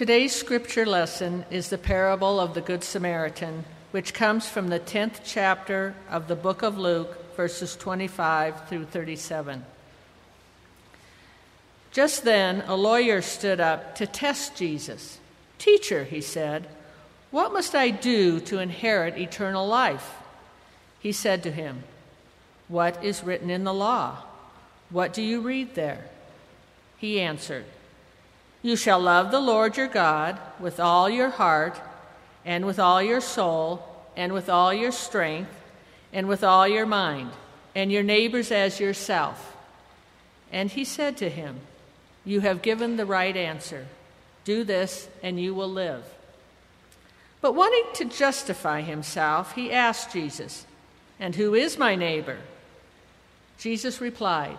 Today's scripture lesson is the parable of the Good Samaritan, which comes from the 10th chapter of the book of Luke, verses 25 through 37. Just then, a lawyer stood up to test Jesus. Teacher, he said, what must I do to inherit eternal life? He said to him, What is written in the law? What do you read there? He answered, You shall love the Lord your God with all your heart, and with all your soul, and with all your strength, and with all your mind, and your neighbors as yourself. And he said to him, You have given the right answer. Do this, and you will live. But wanting to justify himself, he asked Jesus, And who is my neighbor? Jesus replied,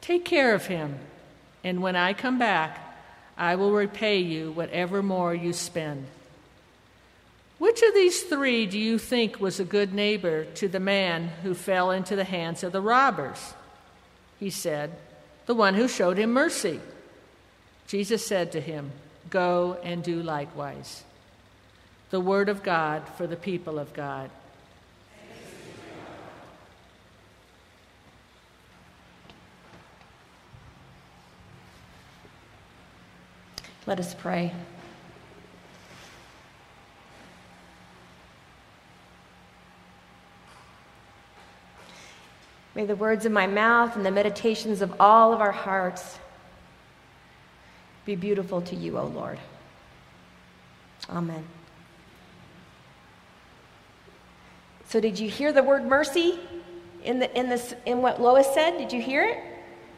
Take care of him, and when I come back, I will repay you whatever more you spend. Which of these three do you think was a good neighbor to the man who fell into the hands of the robbers? He said, The one who showed him mercy. Jesus said to him, Go and do likewise the word of God for the people of God. Let us pray. May the words of my mouth and the meditations of all of our hearts be beautiful to you, O Lord. Amen. So, did you hear the word mercy in, the, in, this, in what Lois said? Did you hear it?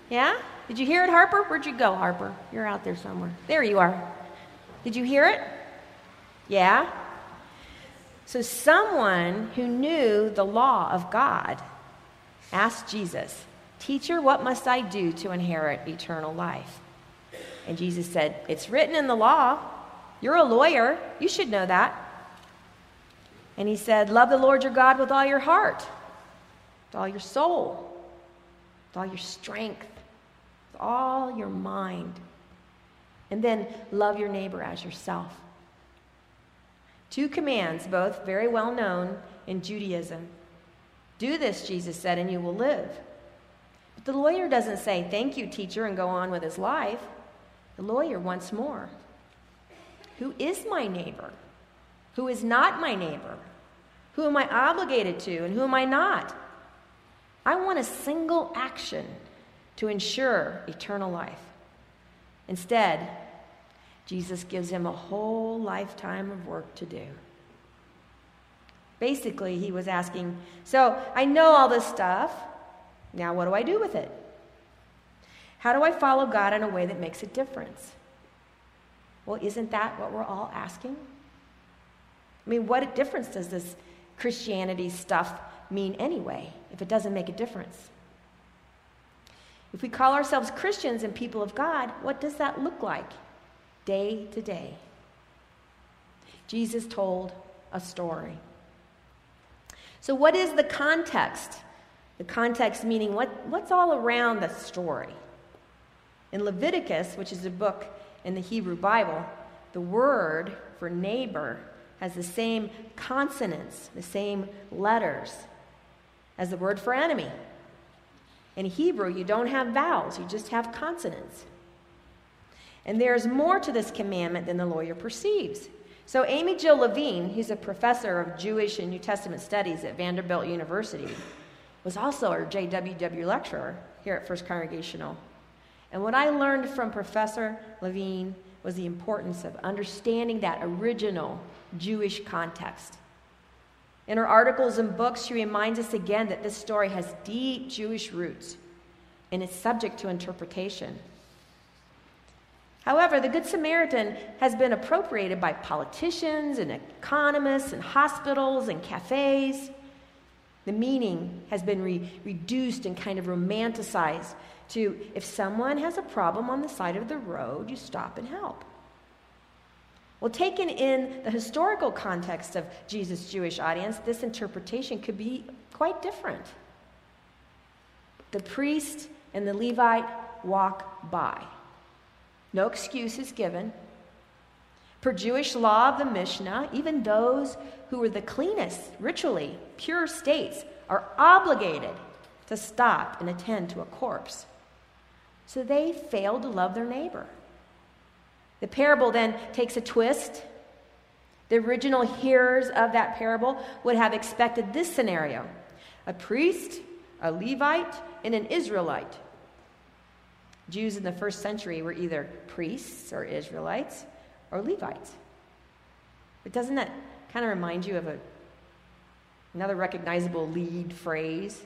Yeah? Did you hear it, Harper? Where'd you go, Harper? You're out there somewhere. There you are. Did you hear it? Yeah? So, someone who knew the law of God asked Jesus, Teacher, what must I do to inherit eternal life? And Jesus said, It's written in the law. You're a lawyer. You should know that. And he said, Love the Lord your God with all your heart, with all your soul, with all your strength, with all your mind. And then love your neighbor as yourself. Two commands, both very well known in Judaism. Do this, Jesus said, and you will live. But the lawyer doesn't say, Thank you, teacher, and go on with his life. The lawyer wants more. Who is my neighbor? Who is not my neighbor? Who am I obligated to and who am I not? I want a single action to ensure eternal life. Instead, Jesus gives him a whole lifetime of work to do. Basically, he was asking, So I know all this stuff. Now, what do I do with it? How do I follow God in a way that makes a difference? Well, isn't that what we're all asking? I mean, what difference does this Christianity stuff mean anyway if it doesn't make a difference? If we call ourselves Christians and people of God, what does that look like day to day? Jesus told a story. So, what is the context? The context meaning what, what's all around the story. In Leviticus, which is a book in the Hebrew Bible, the word for neighbor has the same consonants, the same letters as the word for enemy. In Hebrew, you don't have vowels, you just have consonants. And there's more to this commandment than the lawyer perceives. So, Amy Jill Levine, who's a professor of Jewish and New Testament studies at Vanderbilt University, was also our JWW lecturer here at First Congregational. And what I learned from Professor Levine was the importance of understanding that original Jewish context. In her articles and books, she reminds us again that this story has deep Jewish roots and is subject to interpretation. However, the Good Samaritan has been appropriated by politicians and economists and hospitals and cafes. The meaning has been re- reduced and kind of romanticized to if someone has a problem on the side of the road, you stop and help. Well, taken in the historical context of Jesus' Jewish audience, this interpretation could be quite different. The priest and the Levite walk by. No excuse is given. Per Jewish law of the Mishnah, even those who were the cleanest, ritually pure states are obligated to stop and attend to a corpse. So they fail to love their neighbor. The parable then takes a twist. The original hearers of that parable would have expected this scenario a priest, a Levite, and an Israelite. Jews in the first century were either priests or Israelites or Levites. But doesn't that kind of remind you of a, another recognizable lead phrase?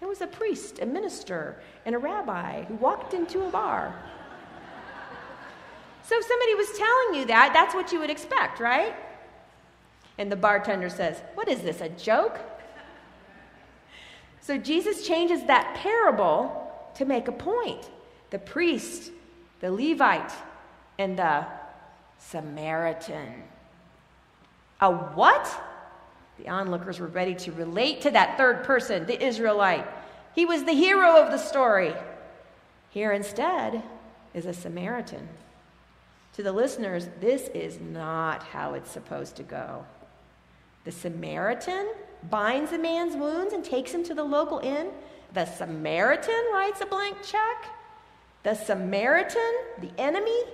It was a priest, a minister, and a rabbi who walked into a bar. So if somebody was telling you that, that's what you would expect, right? And the bartender says, What is this, a joke? So Jesus changes that parable to make a point. The priest, the Levite, and the Samaritan. A what? The onlookers were ready to relate to that third person, the Israelite. He was the hero of the story. Here instead is a Samaritan. To the listeners, this is not how it's supposed to go. The Samaritan binds a man's wounds and takes him to the local inn. The Samaritan writes a blank check. The Samaritan, the enemy.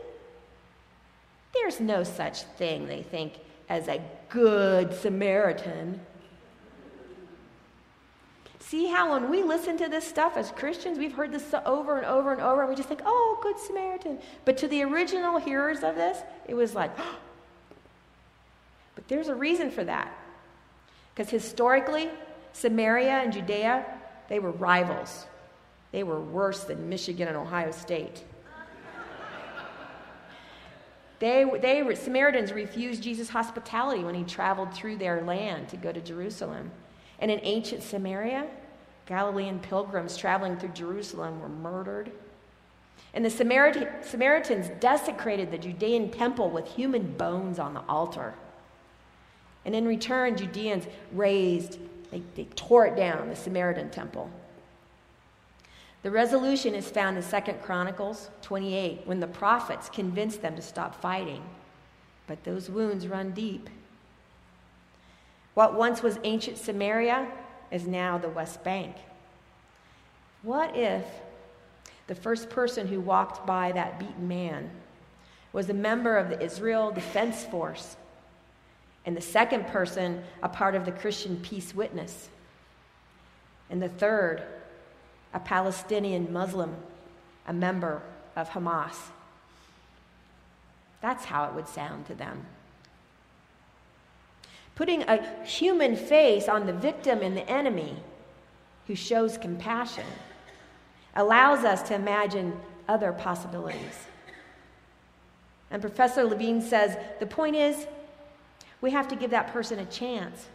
There's no such thing, they think, as a good Samaritan. See how when we listen to this stuff as Christians, we've heard this over and over and over, and we just think, oh, good Samaritan. But to the original hearers of this, it was like, oh. but there's a reason for that. Because historically, Samaria and Judea, they were rivals. They were worse than Michigan and Ohio State. They, they, Samaritans refused Jesus' hospitality when he traveled through their land to go to Jerusalem. And in ancient Samaria, Galilean pilgrims traveling through Jerusalem were murdered. And the Samaritans desecrated the Judean temple with human bones on the altar. And in return, Judeans razed, they, they tore it down, the Samaritan temple. The resolution is found in 2 Chronicles 28 when the prophets convinced them to stop fighting. But those wounds run deep. What once was ancient Samaria is now the West Bank. What if the first person who walked by that beaten man was a member of the Israel Defense Force, and the second person a part of the Christian Peace Witness, and the third a Palestinian Muslim, a member of Hamas. That's how it would sound to them. Putting a human face on the victim and the enemy who shows compassion allows us to imagine other possibilities. And Professor Levine says the point is we have to give that person a chance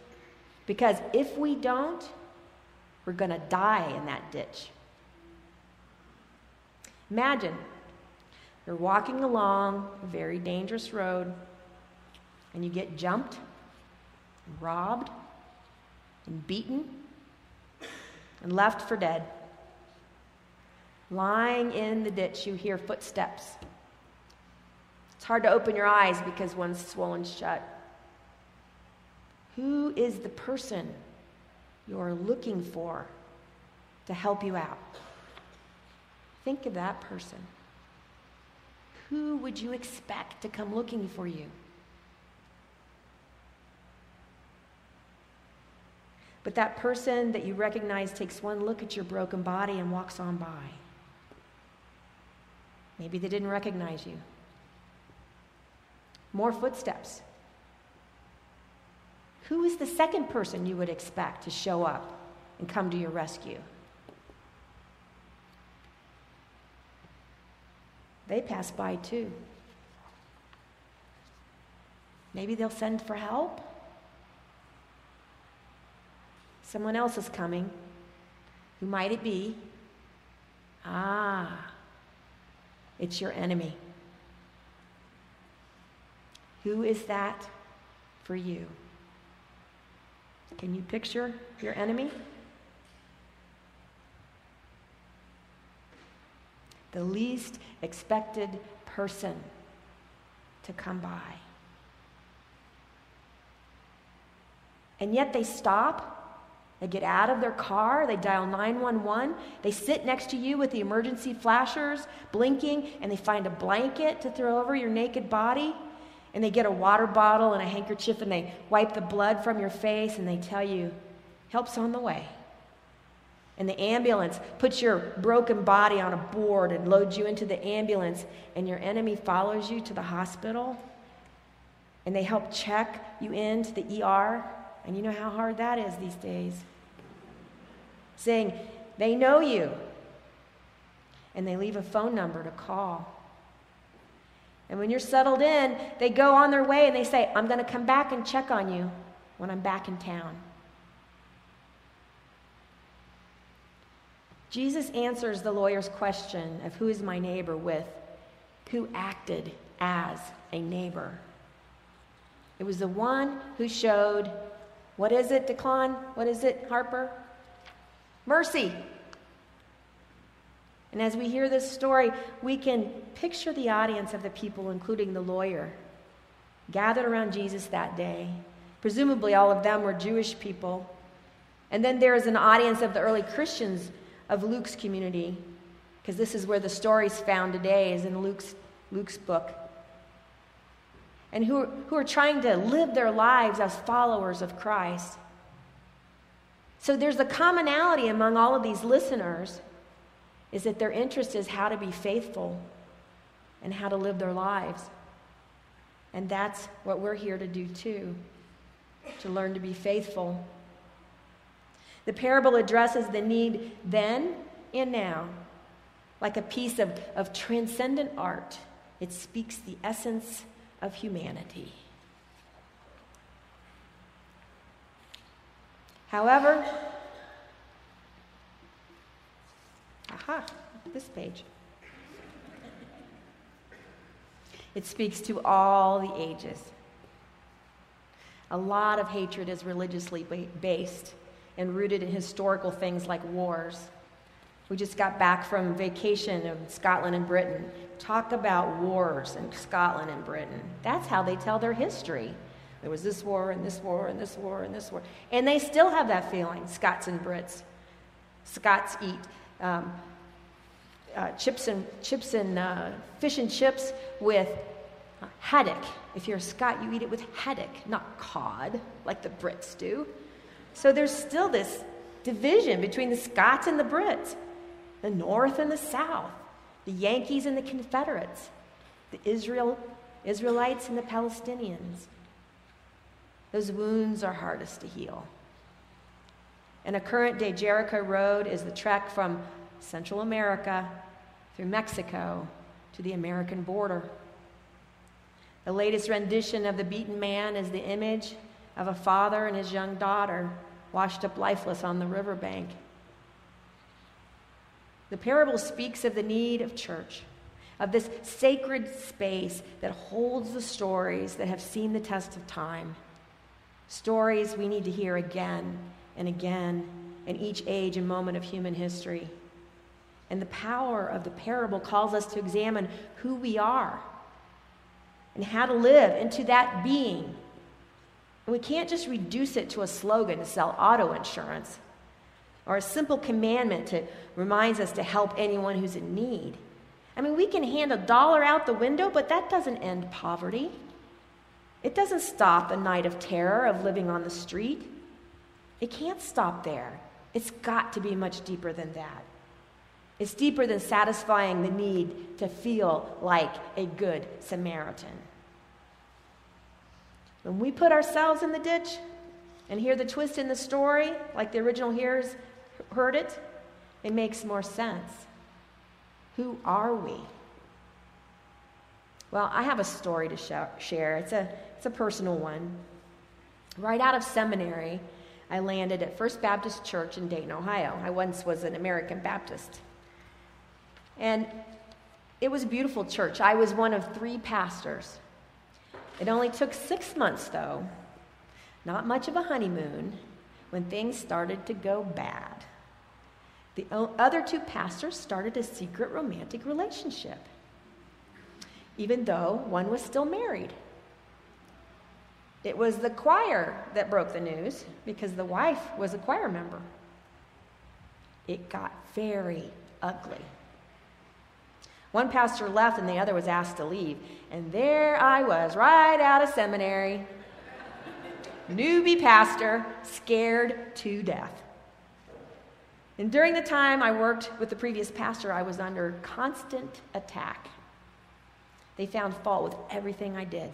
because if we don't, we're going to die in that ditch. Imagine you're walking along a very dangerous road and you get jumped, robbed, and beaten, and left for dead. Lying in the ditch, you hear footsteps. It's hard to open your eyes because one's swollen shut. Who is the person you're looking for to help you out? Think of that person. who would you expect to come looking for you? But that person that you recognize takes one look at your broken body and walks on by. Maybe they didn't recognize you. More footsteps. Who is the second person you would expect to show up and come to your rescue? They pass by too. Maybe they'll send for help. Someone else is coming. Who might it be? Ah, it's your enemy. Who is that for you? Can you picture your enemy? The least expected person to come by. And yet they stop they get out of their car, they dial 911, they sit next to you with the emergency flashers blinking, and they find a blanket to throw over your naked body. And they get a water bottle and a handkerchief and they wipe the blood from your face and they tell you, help's on the way. And the ambulance puts your broken body on a board and loads you into the ambulance, and your enemy follows you to the hospital. And they help check you into the ER. And you know how hard that is these days saying they know you. And they leave a phone number to call. And when you're settled in, they go on their way and they say, I'm going to come back and check on you when I'm back in town. Jesus answers the lawyer's question of who is my neighbor with who acted as a neighbor. It was the one who showed, what is it, Declan? What is it, Harper? Mercy. And as we hear this story, we can picture the audience of the people, including the lawyer, gathered around Jesus that day. Presumably, all of them were Jewish people. And then there is an audience of the early Christians of Luke's community, because this is where the story is found today, is in Luke's, Luke's book. And who, who are trying to live their lives as followers of Christ. So there's a commonality among all of these listeners is that their interest is how to be faithful and how to live their lives. And that's what we're here to do too, to learn to be faithful. The parable addresses the need then and now, like a piece of, of transcendent art. It speaks the essence of humanity. However, aha, this page. It speaks to all the ages. A lot of hatred is religiously based and rooted in historical things like wars. We just got back from vacation in Scotland and Britain. Talk about wars in Scotland and Britain. That's how they tell their history. There was this war and this war and this war and this war. And they still have that feeling, Scots and Brits. Scots eat um, uh, chips and, chips and uh, fish and chips with haddock. If you're a Scot, you eat it with haddock, not cod, like the Brits do. So there's still this division between the Scots and the Brits, the North and the South, the Yankees and the Confederates, the Israel, Israelites and the Palestinians. Those wounds are hardest to heal. And a current day Jericho Road is the trek from Central America through Mexico to the American border. The latest rendition of the beaten man is the image of a father and his young daughter washed up lifeless on the riverbank. The parable speaks of the need of church, of this sacred space that holds the stories that have seen the test of time Stories we need to hear again and again in each age and moment of human history. And the power of the parable calls us to examine who we are and how to live into that being. And we can't just reduce it to a slogan to sell auto insurance or a simple commandment that reminds us to help anyone who's in need. I mean, we can hand a dollar out the window, but that doesn't end poverty. It doesn't stop a night of terror of living on the street. It can't stop there. It's got to be much deeper than that. It's deeper than satisfying the need to feel like a good Samaritan. When we put ourselves in the ditch and hear the twist in the story, like the original hearers heard it, it makes more sense. Who are we? Well, I have a story to share. It's a, it's a personal one. Right out of seminary, I landed at First Baptist Church in Dayton, Ohio. I once was an American Baptist. And it was a beautiful church. I was one of three pastors. It only took six months, though, not much of a honeymoon, when things started to go bad. The other two pastors started a secret romantic relationship, even though one was still married. It was the choir that broke the news because the wife was a choir member. It got very ugly. One pastor left and the other was asked to leave. And there I was, right out of seminary, newbie pastor, scared to death. And during the time I worked with the previous pastor, I was under constant attack. They found fault with everything I did.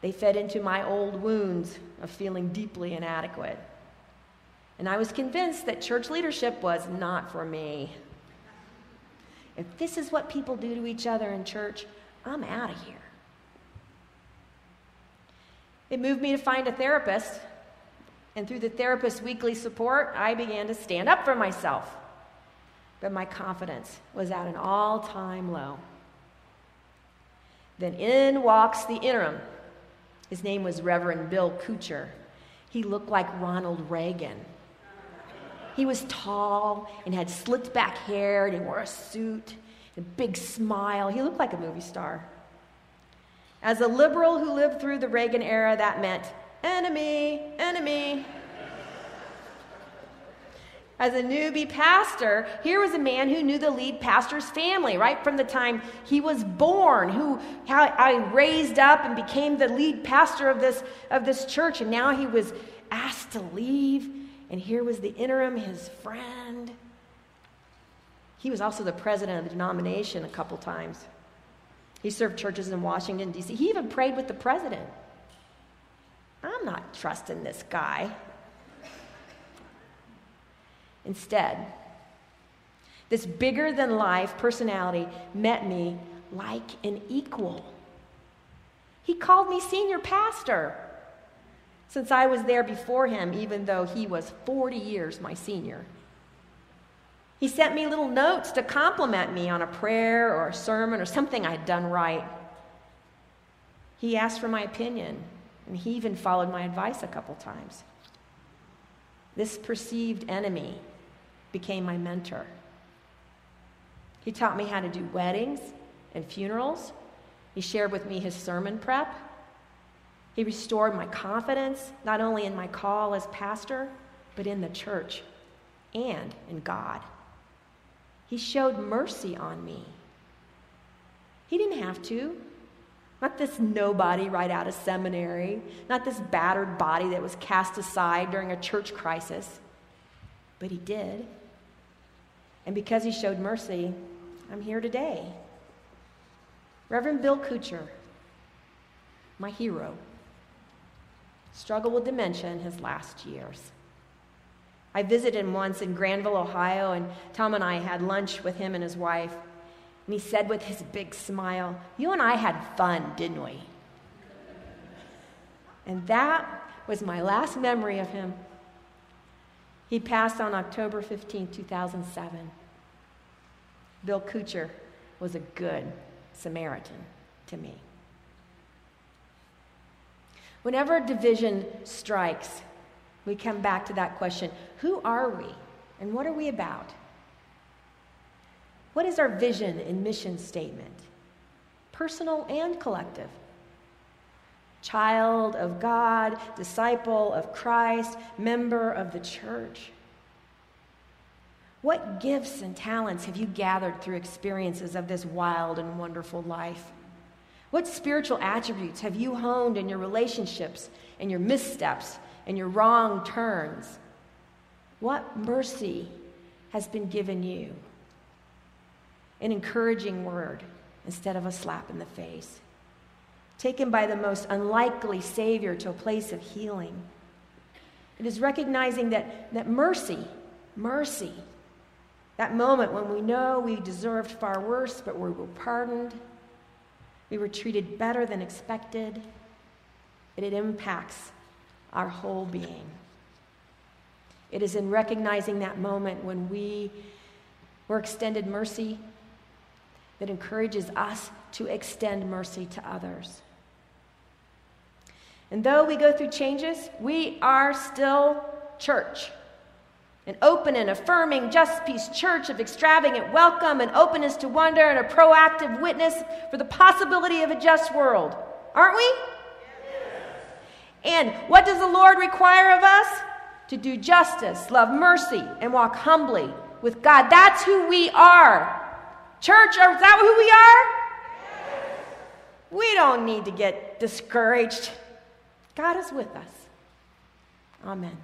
They fed into my old wounds of feeling deeply inadequate. And I was convinced that church leadership was not for me. If this is what people do to each other in church, I'm out of here. It moved me to find a therapist, and through the therapist's weekly support, I began to stand up for myself. But my confidence was at an all time low. Then in walks the interim. His name was Reverend Bill Kucher. He looked like Ronald Reagan. He was tall and had slicked back hair and he wore a suit, a big smile. He looked like a movie star. As a liberal who lived through the Reagan era, that meant enemy, enemy. As a newbie pastor, here was a man who knew the lead pastor's family right from the time he was born, who I raised up and became the lead pastor of this, of this church, and now he was asked to leave and here was the interim, his friend. He was also the president of the denomination a couple times. He served churches in Washington, D.C. He even prayed with the president. I'm not trusting this guy. Instead, this bigger than life personality met me like an equal. He called me senior pastor since I was there before him, even though he was 40 years my senior. He sent me little notes to compliment me on a prayer or a sermon or something I'd done right. He asked for my opinion, and he even followed my advice a couple times. This perceived enemy became my mentor. He taught me how to do weddings and funerals. He shared with me his sermon prep. He restored my confidence, not only in my call as pastor, but in the church and in God. He showed mercy on me. He didn't have to. Not this nobody right out of seminary, not this battered body that was cast aside during a church crisis. But he did. And because he showed mercy, I'm here today. Reverend Bill Kucher, my hero struggled with dementia in his last years. I visited him once in Granville, Ohio, and Tom and I had lunch with him and his wife. And he said with his big smile, You and I had fun, didn't we? And that was my last memory of him. He passed on October 15, 2007. Bill Kucher was a good Samaritan to me. Whenever division strikes, we come back to that question who are we and what are we about? What is our vision and mission statement? Personal and collective. Child of God, disciple of Christ, member of the church. What gifts and talents have you gathered through experiences of this wild and wonderful life? What spiritual attributes have you honed in your relationships and your missteps and your wrong turns? What mercy has been given you? An encouraging word instead of a slap in the face. Taken by the most unlikely Savior to a place of healing. It is recognizing that, that mercy, mercy, that moment when we know we deserved far worse, but we were pardoned, we were treated better than expected, it impacts our whole being. It is in recognizing that moment when we were extended mercy that encourages us to extend mercy to others. And though we go through changes, we are still church. An open and affirming, just peace church of extravagant welcome and openness to wonder and a proactive witness for the possibility of a just world. Aren't we? And what does the Lord require of us? To do justice, love mercy, and walk humbly with God. That's who we are. Church, is that who we are? We don't need to get discouraged. God is with us. Amen.